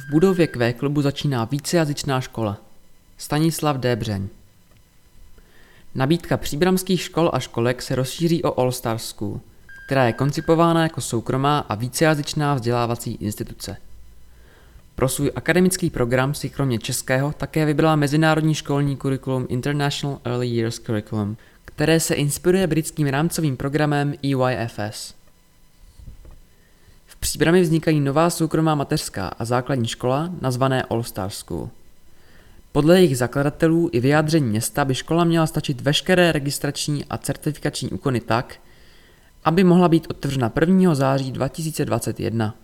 V budově Q klubu začíná vícejazyčná škola. Stanislav Débřeň. Nabídka příbramských škol a školek se rozšíří o All Star School, která je koncipována jako soukromá a vícejazyčná vzdělávací instituce. Pro svůj akademický program si kromě českého také vybrala mezinárodní školní kurikulum International Early Years Curriculum, které se inspiruje britským rámcovým programem EYFS. Příbrami vznikají nová soukromá mateřská a základní škola nazvané All Star School. Podle jejich zakladatelů i vyjádření města by škola měla stačit veškeré registrační a certifikační úkony tak, aby mohla být otevřena 1. září 2021.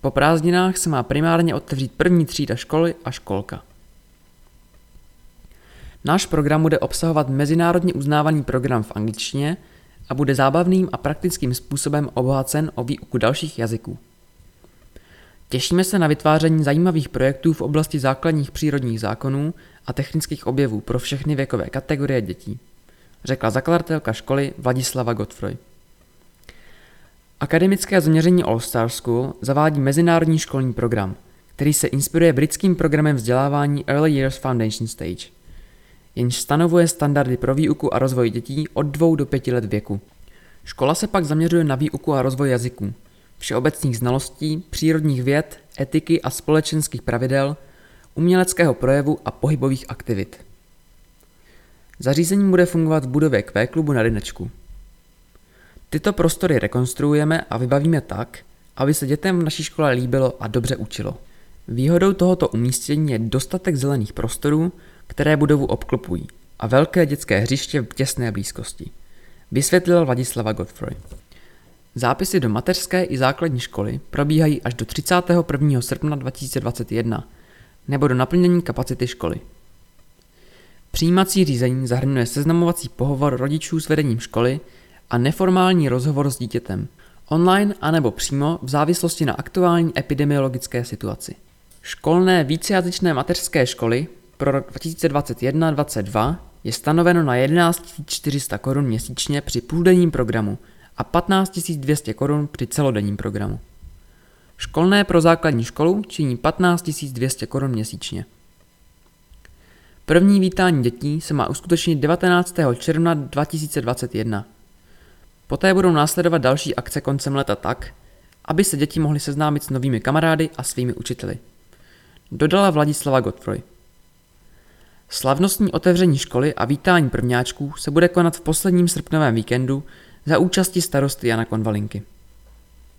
Po prázdninách se má primárně otevřít první třída školy a školka. Náš program bude obsahovat mezinárodně uznávaný program v angličtině a bude zábavným a praktickým způsobem obohacen o výuku dalších jazyků. Těšíme se na vytváření zajímavých projektů v oblasti základních přírodních zákonů a technických objevů pro všechny věkové kategorie dětí, řekla zakladatelka školy Vladislava Godfroy. Akademické zaměření All Star School zavádí mezinárodní školní program, který se inspiruje britským programem vzdělávání Early Years Foundation Stage, jenž stanovuje standardy pro výuku a rozvoj dětí od 2 do 5 let věku. Škola se pak zaměřuje na výuku a rozvoj jazyků, všeobecných znalostí, přírodních věd, etiky a společenských pravidel, uměleckého projevu a pohybových aktivit. Zařízení bude fungovat v budově Q klubu na Rynečku. Tyto prostory rekonstruujeme a vybavíme tak, aby se dětem v naší škole líbilo a dobře učilo. Výhodou tohoto umístění je dostatek zelených prostorů, které budovu obklopují, a velké dětské hřiště v těsné blízkosti. Vysvětlil Vladislava Godfrey. Zápisy do mateřské i základní školy probíhají až do 31. srpna 2021 nebo do naplnění kapacity školy. Přijímací řízení zahrnuje seznamovací pohovor rodičů s vedením školy a neformální rozhovor s dítětem, online anebo přímo v závislosti na aktuální epidemiologické situaci. Školné vícejazyčné mateřské školy pro rok 2021-2022 je stanoveno na 11 400 korun měsíčně při půldenním programu a 15 200 korun při celodenním programu. Školné pro základní školu činí 15 200 korun měsíčně. První vítání dětí se má uskutečnit 19. června 2021. Poté budou následovat další akce koncem leta tak, aby se děti mohly seznámit s novými kamarády a svými učiteli. Dodala Vladislava Godfroy. Slavnostní otevření školy a vítání prvňáčků se bude konat v posledním srpnovém víkendu za účasti starosty Jana Konvalinky.